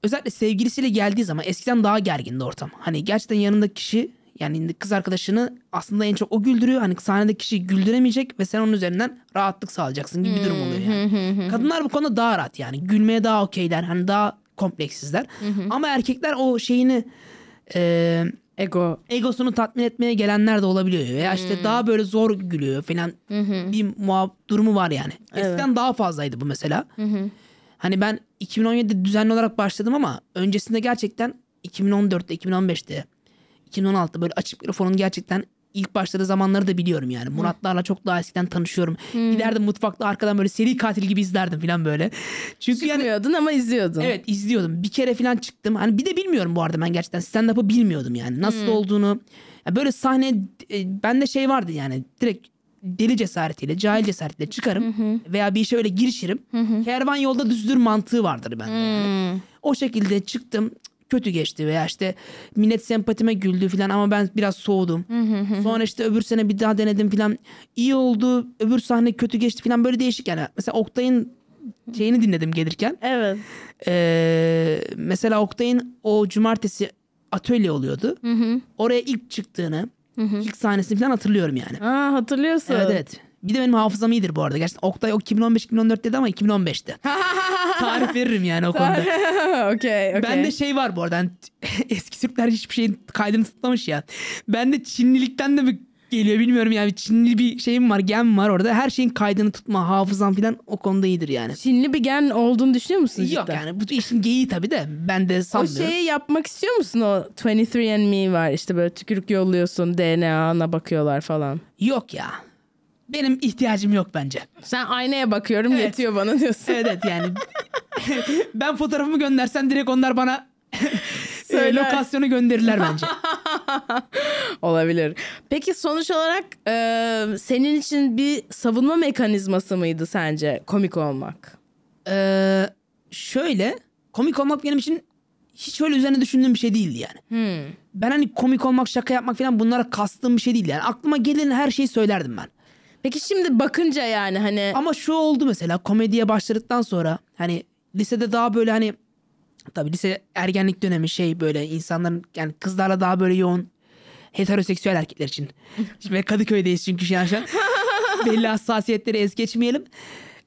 Özellikle sevgilisiyle geldiği zaman eskiden daha gergindi ortam. Hani gerçekten yanındaki kişi yani kız arkadaşını aslında en çok o güldürüyor. Hani sahnede kişi güldüremeyecek ve sen onun üzerinden rahatlık sağlayacaksın gibi bir durum oluyor yani. Kadınlar bu konuda daha rahat yani. Gülmeye daha okeyler. Hani daha kompleksizler. Ama erkekler o şeyini e, Ego. egosunu tatmin etmeye gelenler de olabiliyor. Veya işte daha böyle zor gülüyor falan bir muhab- durumu var yani. Eskiden daha fazlaydı bu mesela. Hani ben 2017'de düzenli olarak başladım ama öncesinde gerçekten 2014'te, 2015'te, 2016'da böyle açık mikrofonun gerçekten ilk başladığı zamanları da biliyorum yani. Muratlarla çok daha eskiden tanışıyorum. Giderdim mutfakta arkadan böyle seri katil gibi izlerdim falan böyle. Çünkü yani Çıkmıyordun ama izliyordun. Evet izliyordum. Bir kere falan çıktım. Hani bir de bilmiyorum bu arada ben gerçekten stand-up'ı bilmiyordum yani. Nasıl olduğunu. Ya böyle sahne e, bende şey vardı yani direkt deli cesaretiyle, cahil cesaretiyle çıkarım veya bir işe öyle girişirim. Kervan yolda düzdür mantığı vardır bende. yani. O şekilde çıktım kötü geçti veya işte millet sempatime güldü falan ama ben biraz soğudum. Sonra işte öbür sene bir daha denedim falan. İyi oldu. Öbür sahne kötü geçti falan böyle değişik yani. Mesela Oktay'ın şeyini dinledim gelirken. Evet. Ee, mesela Oktay'ın o cumartesi atölye oluyordu. Oraya ilk çıktığını, ilk sahnesini falan hatırlıyorum yani. Aa hatırlıyorsun. Evet evet. Bir de benim hafızam iyidir bu arada. Gerçekten Oktay o 2015-2014 dedi ama 2015'te. Tarif veririm yani o konuda. okey okey. Bende şey var bu arada. hani eski Türkler hiçbir şeyin kaydını tutmamış ya. Bende Çinlilikten de bir geliyor bilmiyorum yani Çinli bir şeyim var gen var orada her şeyin kaydını tutma hafızam falan o konuda iyidir yani. Çinli bir gen olduğunu düşünüyor musun cidden? Yok yani bu işin geyiği tabii de ben de O sanmıyorum. şeyi yapmak istiyor musun? O 23andMe var işte böyle tükürük yolluyorsun DNA'na bakıyorlar falan. Yok ya. Benim ihtiyacım yok bence. Sen aynaya bakıyorum Evet. yetiyor bana diyorsun. Evet evet yani ben fotoğrafımı göndersem direkt onlar bana e, lokasyonu gönderirler bence. Olabilir. Peki sonuç olarak e, senin için bir savunma mekanizması mıydı sence komik olmak? Ee, şöyle komik olmak benim için hiç öyle üzerine düşündüğüm bir şey değildi yani. Ben hani komik olmak, şaka yapmak falan bunlara kastığım bir şey değil yani. Aklıma gelen her şeyi söylerdim ben. Peki şimdi bakınca yani hani Ama şu oldu mesela komediye başladıktan sonra hani lisede daha böyle hani tabii lise ergenlik dönemi şey böyle insanların yani kızlarla daha böyle yoğun heteroseksüel erkekler için. Şimdi Kadıköy'deyiz çünkü şu an belli hassasiyetleri es geçmeyelim.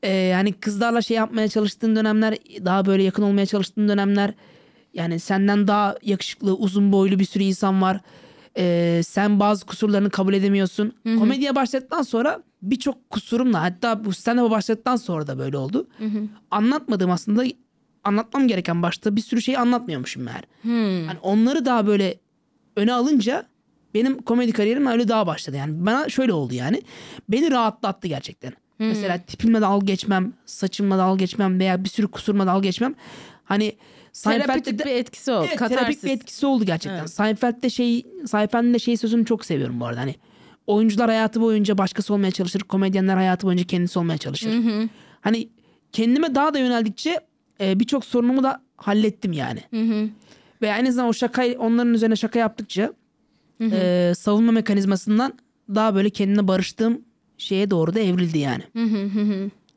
Ee, yani kızlarla şey yapmaya çalıştığın dönemler daha böyle yakın olmaya çalıştığın dönemler yani senden daha yakışıklı uzun boylu bir sürü insan var. Ee, sen bazı kusurlarını kabul edemiyorsun. Komediye başladıktan sonra birçok kusurumla hatta bu stand-up'a başladıktan sonra da böyle oldu. Anlatmadığım aslında anlatmam gereken başta bir sürü şey anlatmıyormuşum meğer. Hani onları daha böyle öne alınca benim komedi kariyerim öyle daha başladı. Yani bana şöyle oldu yani. Beni rahatlattı gerçekten. Mesela tipimle dalga geçmem, saçımla dalga geçmem veya bir sürü kusuruma dalga geçmem. Hani terapötik bir etkisi oldu. Evet, katarsis. terapik bir etkisi oldu gerçekten. Evet. Seinfeld'de şey, Seinfeld'in de şey sözünü çok seviyorum bu arada. Hani oyuncular hayatı boyunca başkası olmaya çalışır, komedyenler hayatı boyunca kendisi olmaya çalışır. Hani kendime daha da yöneldikçe e, birçok sorunumu da hallettim yani. Ve aynı zamanda o şakayı onların üzerine şaka yaptıkça e, savunma mekanizmasından daha böyle kendine barıştığım şeye doğru da evrildi yani.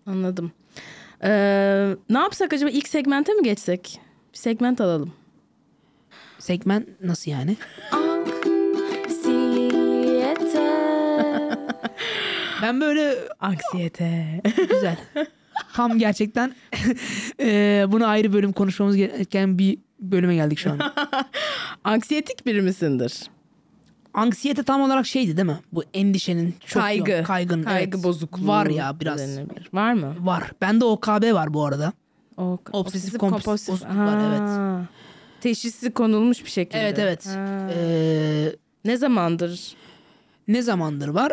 Anladım. Ee, ne yapsak acaba ilk segmente mi geçsek? Bir segment alalım. Segment nasıl yani? Ben böyle Anksiyete. Güzel. Tam gerçekten eee bunu ayrı bölüm konuşmamız gereken bir bölüme geldik şu an. Anksiyetik biri misindir? Anksiyete tam olarak şeydi değil mi? Bu endişenin çok Kaygı. yoğun- kaygın. Kaygı evet. bozukluğu. Var ya biraz. denilebilir. Var mı? Var. Bende OKB var bu arada. O, Obsesif kompulsif bozukluk var, evet. Teşhisi konulmuş bir şekilde. Evet evet. Ha. Eee, Ne zamandır? ne zamandır var?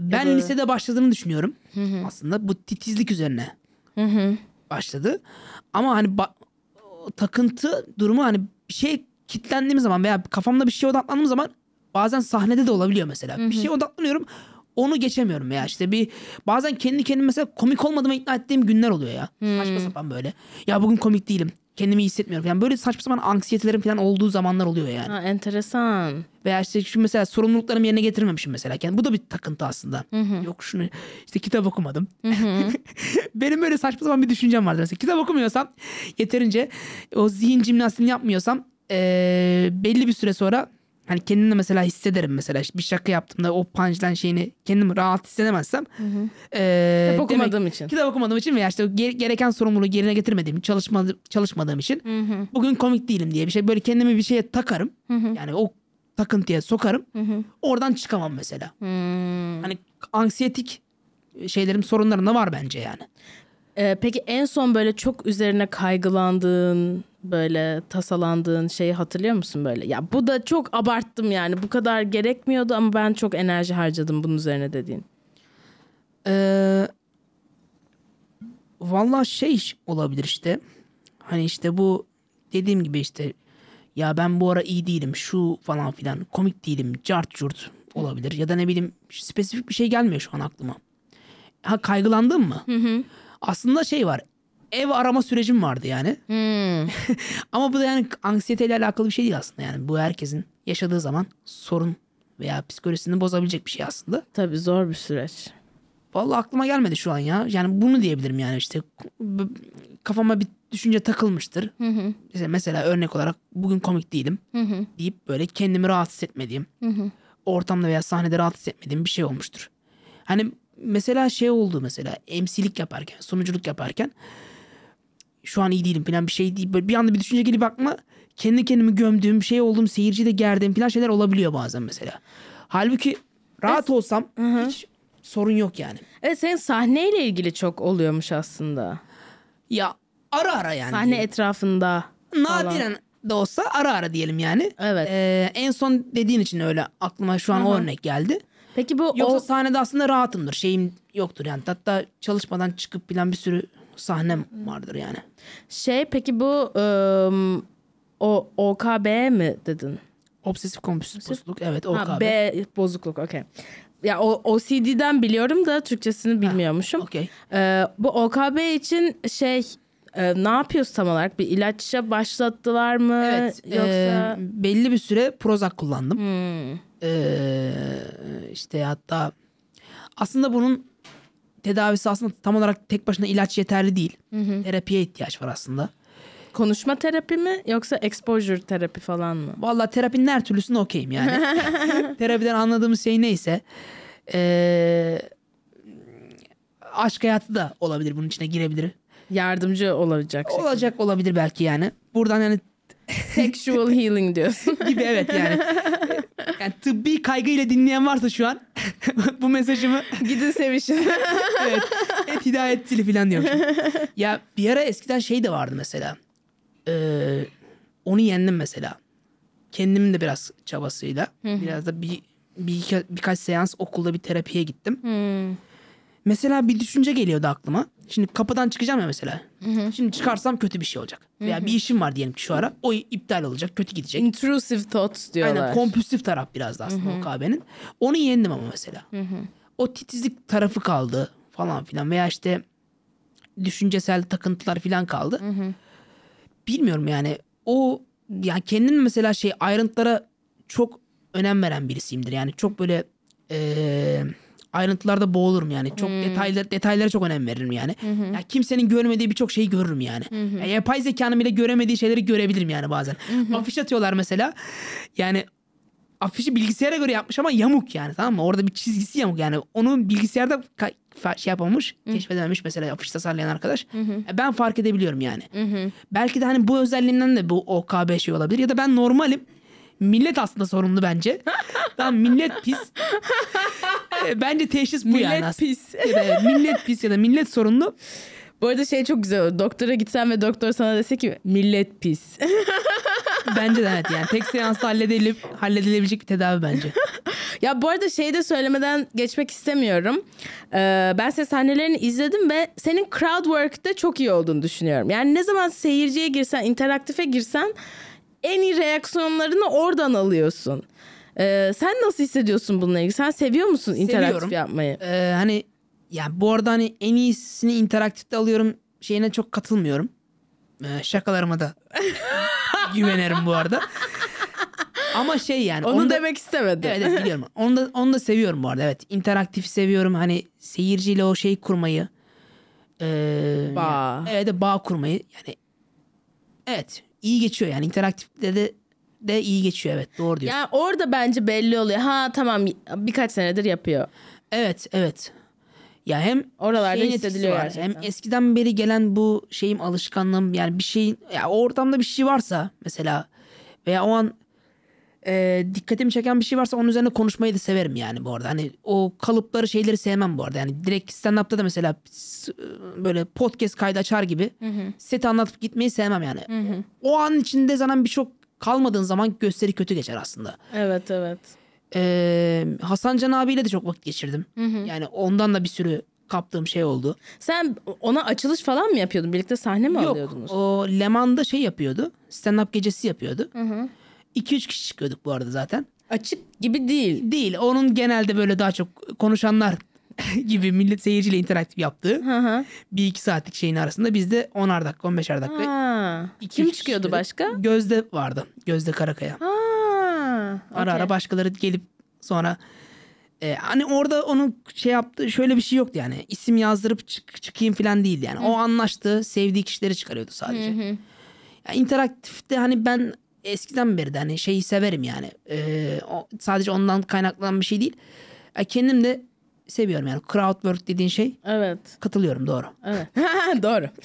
Ben da- lisede başladığını düşünüyorum. Aslında bu titizlik üzerine başladı. Ama hani ba- takıntı durumu hani bir şey kitlendiğim zaman veya kafamda bir şeye odaklandığım zaman bazen sahnede de olabiliyor mesela. Bir şeye odaklanıyorum onu geçemiyorum ya işte bir bazen kendi kendime mesela komik olmadığıma ikna ettiğim günler oluyor ya. Saçma sapan böyle. Ya bugün komik değilim. Kendimi iyi hissetmiyorum. Yani böyle saçma sapan anksiyetelerim falan olduğu zamanlar oluyor yani. Ha, enteresan. Veya işte şu mesela sorumluluklarımı yerine getirmemişim mesela. Yani bu da bir takıntı aslında. Yok şunu işte kitap okumadım. Benim böyle saçma sapan bir düşüncem vardır. Mesela kitap okumuyorsam yeterince o zihin jimnastiğini yapmıyorsam eee, belli bir süre sonra hani kendimde mesela hissederim mesela. Bir şaka yaptığımda o punchline şeyini kendim rahat hissedemezsem eee, Kitap demek- okumadığım için. kitap okumadığım için veya işte gereken sorumluluğu yerine getirmediğim çalışmadı, çalışmadığım için bugün komik değilim diye bir şey böyle kendimi bir şeye takarım. Yani o takıntıya sokarım. Oradan çıkamam mesela. Hmm. hani anksiyetik şeylerim sorunlarım da var bence yani. Ee, peki en son böyle çok üzerine kaygılandığın, böyle tasalandığın şeyi hatırlıyor musun böyle? Ya bu da çok abarttım yani. Bu kadar gerekmiyordu ama ben çok enerji harcadım bunun üzerine dediğin. Ee, Valla şey olabilir işte. Hani işte bu dediğim gibi işte ya ben bu ara iyi değilim şu falan filan komik değilim cart curt olabilir. Ya da ne bileyim spesifik bir şey gelmiyor şu an aklıma. Ha kaygılandın mı? Aslında şey var ev arama sürecim vardı yani. Ama bu da yani anksiyeteyle alakalı bir şey değil aslında yani. Bu herkesin yaşadığı zaman sorun veya psikolojisini bozabilecek bir şey aslında. Tabii zor bir süreç. Vallahi aklıma gelmedi şu an ya. Yani bunu diyebilirim yani işte kafama bir düşünce takılmıştır. Mesela, mesela örnek olarak bugün komik değilim deyip böyle kendimi rahatsız etmediğim, ortamda veya sahnede rahatsız etmediğim bir şey olmuştur. Hani mesela şey oldu mesela emsilik yaparken, sunuculuk yaparken şu an iyi değilim falan bir şey değil. Böyle bir anda bir düşünce gelip aklıma kendi kendimi gömdüğüm şey olduğum, seyirciyi de gerdiğim falan şeyler olabiliyor bazen mesela. Halbuki Rahat olsam hiç sorun yok yani. Evet senin sahneyle ilgili çok oluyormuş aslında. Ya ara ara yani. Sahne diyelim. etrafında. Nadiren de olsa ara ara diyelim yani. Evet. Ee, en son dediğin için öyle aklıma şu an o örnek geldi. Peki bu Yoksa o sahnede aslında rahatımdır. Şeyim yoktur yani. Hatta çalışmadan çıkıp bilen bir sürü sahnem vardır yani. şey peki bu ım, o OKB mi dedin? Obsesif kompulsif bozukluk. Evet Ha, OKB. B bozukluk okey. Ya o OCD'den biliyorum da Türkçesini bilmiyormuşum. Okey. Ee, bu OKB için şey e, ne yapıyoruz tam olarak? Bir ilaçça başlattılar mı? Evet. Yoksa e, belli bir süre Prozac kullandım. Hmm. Ee, işte hatta aslında bunun tedavisi aslında tam olarak tek başına ilaç yeterli değil. Terapiye ihtiyaç var aslında. konuşma terapi mi yoksa exposure terapi falan mı? Vallahi terapinin her türlüsüne okeyim yani. Terapiden anladığımız şey neyse. Ee, aşk hayatı da olabilir bunun içine girebilir. Yardımcı olacak. Olacak olabilir belki yani. Buradan yani Sexual healing diyorsun. gibi evet yani. yani tıbbi kaygıyla dinleyen varsa şu an bu mesajımı Gidin sevişin. evet et hidayet dili falan diyormuş. ya bir ara eskiden şey de vardı mesela. Ee, onu yendim mesela. Kendimin de biraz çabasıyla. Biraz da bir, bir birkaç seans okulda bir terapiye gittim. Hmm. Mesela bir düşünce geliyordu aklıma. Şimdi kapıdan çıkacağım ya mesela. Şimdi çıkarsam kötü bir şey olacak. Veya bir işim var diyelim ki şu ara. O iptal olacak, kötü gidecek. Intrusive thoughts diyorlar. Aynen kompulsif taraf biraz da aslında o kahvenin. Onu yendim ama mesela. O titizlik tarafı kaldı falan filan veya işte düşüncesel takıntılar filan kaldı. Bilmiyorum yani o yani kendim mesela şey ayrıntılara çok önem veren birisiyimdir. Yani çok böyle eee ayrıntılarda boğulurum yani. Çok detaylar detaylara çok önem veririm yani. Ya kimsenin görmediği birçok şeyi görürüm yani. Ya yapay zekanın bile göremediği şeyleri görebilirim yani bazen. Afiş atıyorlar mesela. Yani afişi bilgisayara göre yapmış ama yamuk yani tamam mı? Orada bir çizgisi yamuk yani. Onu bilgisayarda şey yapamamış, keşfedememiş mesela afiş tasarlayan arkadaş. E, Ben fark edebiliyorum yani. Belki de hani bu özelliğimden de bu OKB şey olabilir ya da ben normalim. Millet aslında sorumlu bence. tamam millet pis. E, bence teşhis bu yani Millet aslında. pis. Ya da millet pis ya da millet sorumlu. Bu arada şey çok güzel olur. Doktora gitsen ve doktor sana dese ki millet pis. Bence de evet yani tek seansta halledilip, halledilebilecek bir tedavi bence. ya bu arada şey de söylemeden geçmek istemiyorum. Ee, ben senin sahnelerini izledim ve senin crowd work'te çok iyi olduğunu düşünüyorum. Yani ne zaman seyirciye girsen, interaktife girsen en iyi reaksiyonlarını oradan alıyorsun. Ee, sen nasıl hissediyorsun bununla ilgili? Sen seviyor musun interaktif Seviyorum. yapmayı? Ee, hani yani bu arada hani en iyisini interaktifte alıyorum şeyine çok katılmıyorum. Ee, şakalarıma da güvenirim bu arada. Ama şey yani Onu da- demek istemedim. Evet, evet biliyorum. Onu da onu da seviyorum bu arada. Evet. interaktif seviyorum. Hani seyirciyle o şeyi kurmayı. Ee, Bağ. yani- evet bağ kurmayı. Yani evet iyi geçiyor yani interaktifte de de iyi geçiyor evet doğru diyorsun. Yani orada bence belli oluyor. Ha tamam birkaç senedir yapıyor. Evet evet. Ya hem Oralarda hissediliyor var, gerçekten. Hem eskiden beri gelen bu şeyim alışkanlığım yani bir şeyin ya ortamda bir şey varsa mesela veya o an e, dikkatimi çeken bir şey varsa onun üzerine konuşmayı da severim yani bu arada. Hani o kalıpları şeyleri sevmem bu arada. Yani direkt stand-up'ta da mesela böyle podcast kaydı açar gibi seti anlatıp gitmeyi sevmem yani. O an içinde zaten birçok kalmadığın zaman gösteri kötü geçer aslında. Evet evet. Ee, Hasan Can abiyle de çok vakit geçirdim. Yani ondan da bir sürü kaptığım şey oldu. Sen ona açılış falan mı yapıyordun? Birlikte sahne mi Yok alıyordunuz? o Leman'da şey yapıyordu. Stand-up gecesi yapıyordu. 2-3 kişi çıkıyorduk bu arada zaten. Açık gibi değil. Değil onun genelde böyle daha çok konuşanlar gibi millet seyirciyle interaktif yaptığı Hı hı. bir iki saatlik şeyin arasında biz de 10'ar dakika 15'er dakika. Ha. iki, Kim çıkıyordu kişi başka? Gözde vardı. Gözde Karakaya. Ha. Ara okey. ara başkaları gelip sonra e, hani orada onun şey yaptığı şöyle bir şey yoktu yani. İsim yazdırıp çık, çıkayım falan değil yani. O anlaştı, sevdiği kişileri çıkarıyordu sadece. Yani interaktifte hani ben eskiden beri de hani şeyi severim yani. E, o, sadece ondan kaynaklanan bir şey değil. Ya kendim de seviyorum yani. Crowdwork dediğin şey Evet. katılıyorum doğru. Evet. Doğru.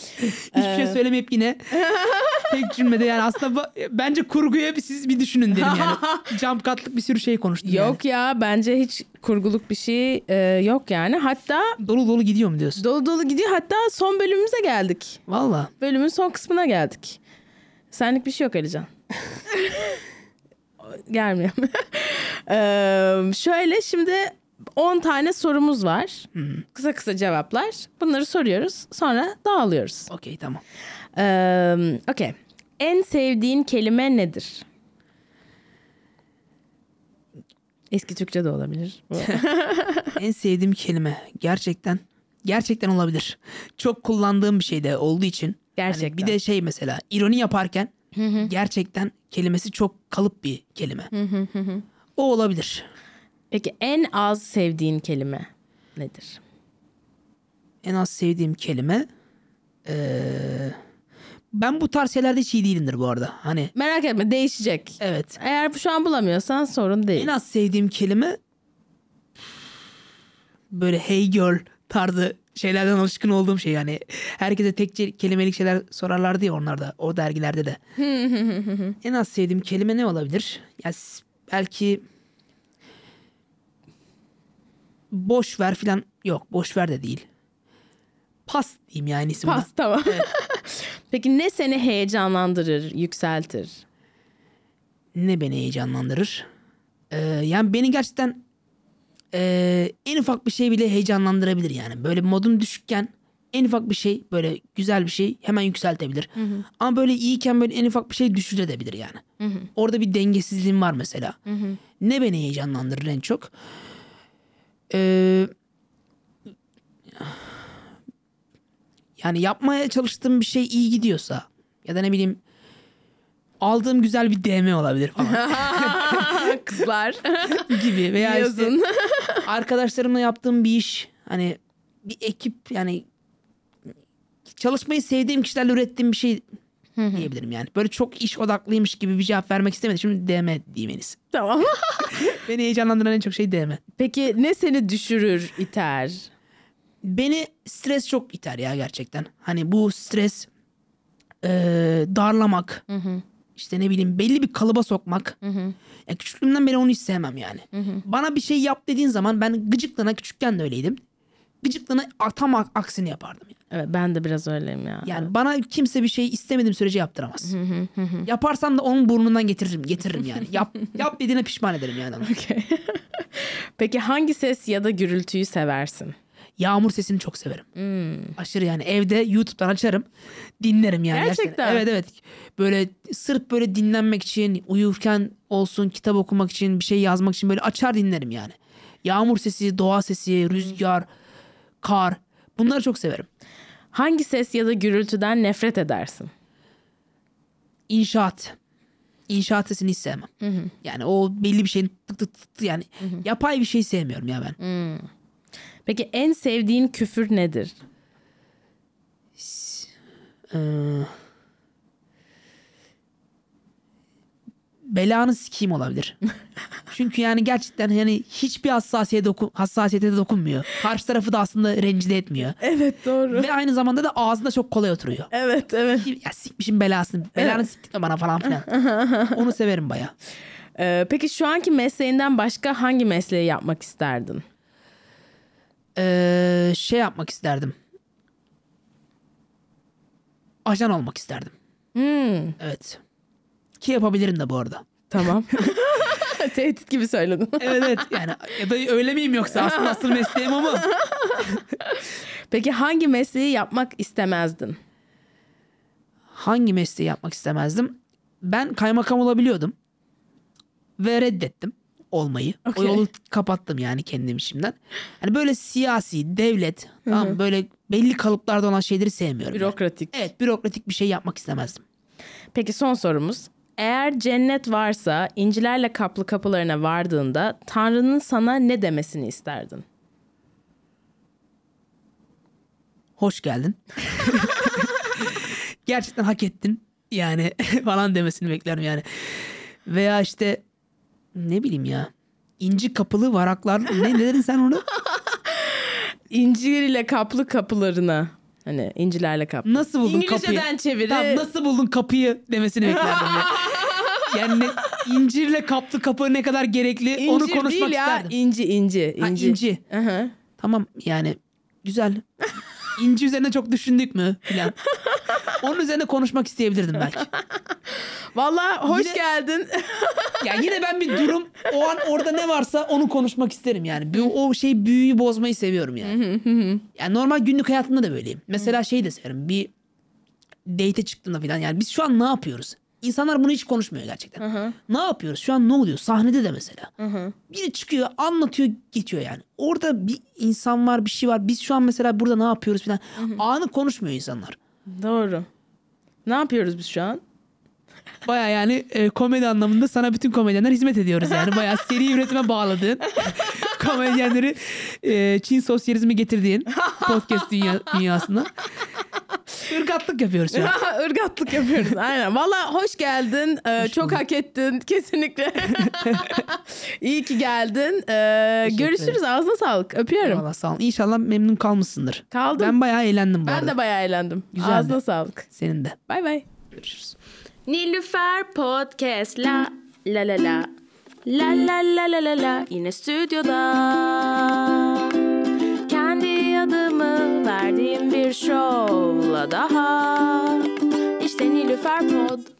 Hiçbir şey söylemeyip yine tek cümlede yani aslında bence kurguya bir, siz bir düşünün derim yani. Jump cut'lık bir sürü şey konuştum Yok ya bence hiç kurguluk bir şey e, yok yani. Hatta yani. Dolu dolu gidiyor mu diyorsun? dolu dolu gidiyor. Hatta son bölümümüze geldik. Valla. Bölümün son kısmına geldik. Senlik bir şey yok Alican. Gelmiyor. Ee, şöyle şimdi 10 tane sorumuz var. Kısa kısa cevaplar. Bunları soruyoruz. Sonra dağılıyoruz. Okey tamam. Ee, Okey. En sevdiğin kelime nedir? Eski Türkçe de olabilir. en sevdiğim kelime gerçekten gerçekten olabilir. Çok kullandığım bir şey de olduğu için. Hani Gerçekten. bir de şey mesela ironi yaparken gerçekten kelimesi çok kalıp bir kelime. o olabilir. Peki en az sevdiğin kelime nedir? En az sevdiğim kelime eee, ben bu tarz şeylerde hiç iyi değilimdir bu arada. Hani Merak etme değişecek. evet. Eğer şu an bulamıyorsan sorun değil. En az sevdiğim kelime böyle hey girl tarzı şeylerden alışkın olduğum şey yani. Herkese tek kelimelik şeyler sorarlardı ya onlarda o dergilerde de. en az sevdiğim kelime ne olabilir? Ya belki boş ver filan yok boş ver de değil. Pas diyeyim yani ismi. Pas tamam. Peki ne seni heyecanlandırır, yükseltir? ne beni heyecanlandırır? Ee, yani beni gerçekten ee, en ufak bir şey bile heyecanlandırabilir yani. Böyle modum düşükken en ufak bir şey böyle güzel bir şey hemen yükseltebilir. Ama böyle iyiyken böyle en ufak bir şey düşürebilir yani. Orada bir dengesizliğim var mesela. Ne beni heyecanlandırır en çok? Ee, yani yapmaya çalıştığım bir şey iyi gidiyorsa ya da ne bileyim aldığım güzel bir DM olabilir falan Kızlar. gibi veya işte arkadaşlarımla yaptığım bir iş hani bir ekip yani çalışmayı sevdiğim kişilerle ürettiğim bir şey diyebilirim yani. Böyle çok iş odaklıymış gibi bir cevap vermek istemedim. Şimdi DM diyeyim en iyisi. tamam. Beni heyecanlandıran en çok şey DM. Peki ne seni düşürür, iter? Beni stres çok iter ya gerçekten. Hani bu stres eee, darlamak işte ne bileyim belli bir kalıba sokmak. Ya küçüklüğümden beri onu hiç sevmem yani. Bana bir şey yap dediğin zaman ben gıcıklığına küçükken de öyleydim. Gıcıklığına tam ak- aksini yapardım. Yani. Evet ben de biraz öyleyim ya. Yani bana kimse bir şey istemediğim sürece yaptıramaz. Yaparsam da onun burnundan getiririm, getiririm yani. Yap yap dediğine pişman ederim yani. Okey. Peki hangi ses ya da gürültüyü seversin? Yağmur sesini çok severim. Aşırı yani evde YouTube'dan açarım, dinlerim yani. Gerçekten? Evet evet. Böyle sırf böyle dinlenmek için, uyurken olsun, kitap okumak için, bir şey yazmak için böyle açar dinlerim yani. Yağmur sesi, doğa sesi, rüzgar, kar. Bunları çok severim. Hangi ses ya da gürültüden nefret edersin? İnşaat. İnşaat sesini hiç sevmem. Yani o belli bir şeyin tık tık tık tık yani yapay bir şey sevmiyorum ya ben. Peki en sevdiğin küfür nedir? Ee, belanı sikeyim olabilir. Çünkü yani gerçekten yani hiçbir hassasiyete, doku hassasiyete de dokunmuyor. Karşı tarafı da aslında rencide etmiyor. Evet doğru. Ve aynı zamanda da ağzında çok kolay oturuyor. Evet evet. Ya sikmişim belasını. Belanı siktirme bana falan filan. Onu severim baya. Ee, peki şu anki mesleğinden başka hangi mesleği yapmak isterdin? Ee, şey yapmak isterdim. Ajan olmak isterdim. Hmm, Evet. Ki yapabilirim de bu arada. tamam. Tehdit gibi söyledin. Evet evet yani ya da öyle miyim yoksa aslında asıl mesleğim o mu? Peki hangi mesleği yapmak istemezdin? Hangi mesleği yapmak istemezdim? Ben kaymakam olabiliyordum. Ve reddettim olmayı. Okey. O yolu kapattım yani kendim içimden. Hani böyle siyasi, devlet, tamam, böyle belli kalıplarda olan şeyleri sevmiyorum. yani. Bürokratik. Evet bürokratik bir şey yapmak istemezdim. Peki son sorumuz. Eğer cennet varsa incilerle kaplı kapılarına vardığında Tanrı'nın sana ne demesini isterdin? Hoş geldin. Gerçekten hak ettin. Yani falan demesini beklerim yani. Veya işte ne bileyim ya. inci kapılı varaklar. Ne, ne dedin sen onu? incirle kaplı kapılarına. Hani incilerle kaplı. Nasıl buldun İngilizceden kapıyı? çeviri. Tamam, nasıl buldun kapıyı demesini beklerdim. ya. Yani ne- incirle kaplı kapı ne kadar gerekli İncir onu konuşmak değil ya. isterdim. İnci inci. Ha, inci. inci. Aha. Tamam yani güzel. İnci üzerine çok düşündük mü filan. Onun üzerine konuşmak isteyebilirdim belki. Vallahi hoş Yine- geldin. Ya yine ben bir durum o an orada ne varsa onu konuşmak isterim yani. Bir- O şey büyüyü bozmayı seviyorum yani. yani normal günlük hayatımda da böyleyim. Mesela şey de severim. Bir date çıktığımda falan yani biz şu an ne yapıyoruz? İnsanlar bunu hiç konuşmuyor gerçekten. Ne yapıyoruz? Şu an ne oluyor? Sahnede de mesela. Biri çıkıyor, anlatıyor, geçiyor yani. Orada bir insan var, bir şey var. Biz şu an mesela burada ne yapıyoruz falan. Anı konuşmuyor insanlar. Doğru. Ne yapıyoruz biz şu an? Baya yani e, komedi anlamında sana bütün komedyenler hizmet ediyoruz yani. Baya seri üretime bağladığın komedyenleri e, Çin sosyalizmi getirdiğin podcast dünya, dünyasına. Irgatlık yapıyoruz şu an. Irgatlık yapıyoruz. Aynen. Valla hoş geldin. Ee, çok hak ettin. Kesinlikle. İyi ki geldin. Ee, görüşürüz. Ağzına sağlık. Öpüyorum. Valla sağ ol. İnşallah memnun kalmışsındır. Kaldım. Ben bayağı eğlendim bu Ben arada. de bayağı eğlendim. Güzeldi. Ağzına sağlık. Senin de. Bay bay. Görüşürüz. Nilüfer Podcast. La la la la. La la la la la la. Yine stüdyoda. Kendi adımı verdiğim bir şovla daha. İşte Nilüfer Pod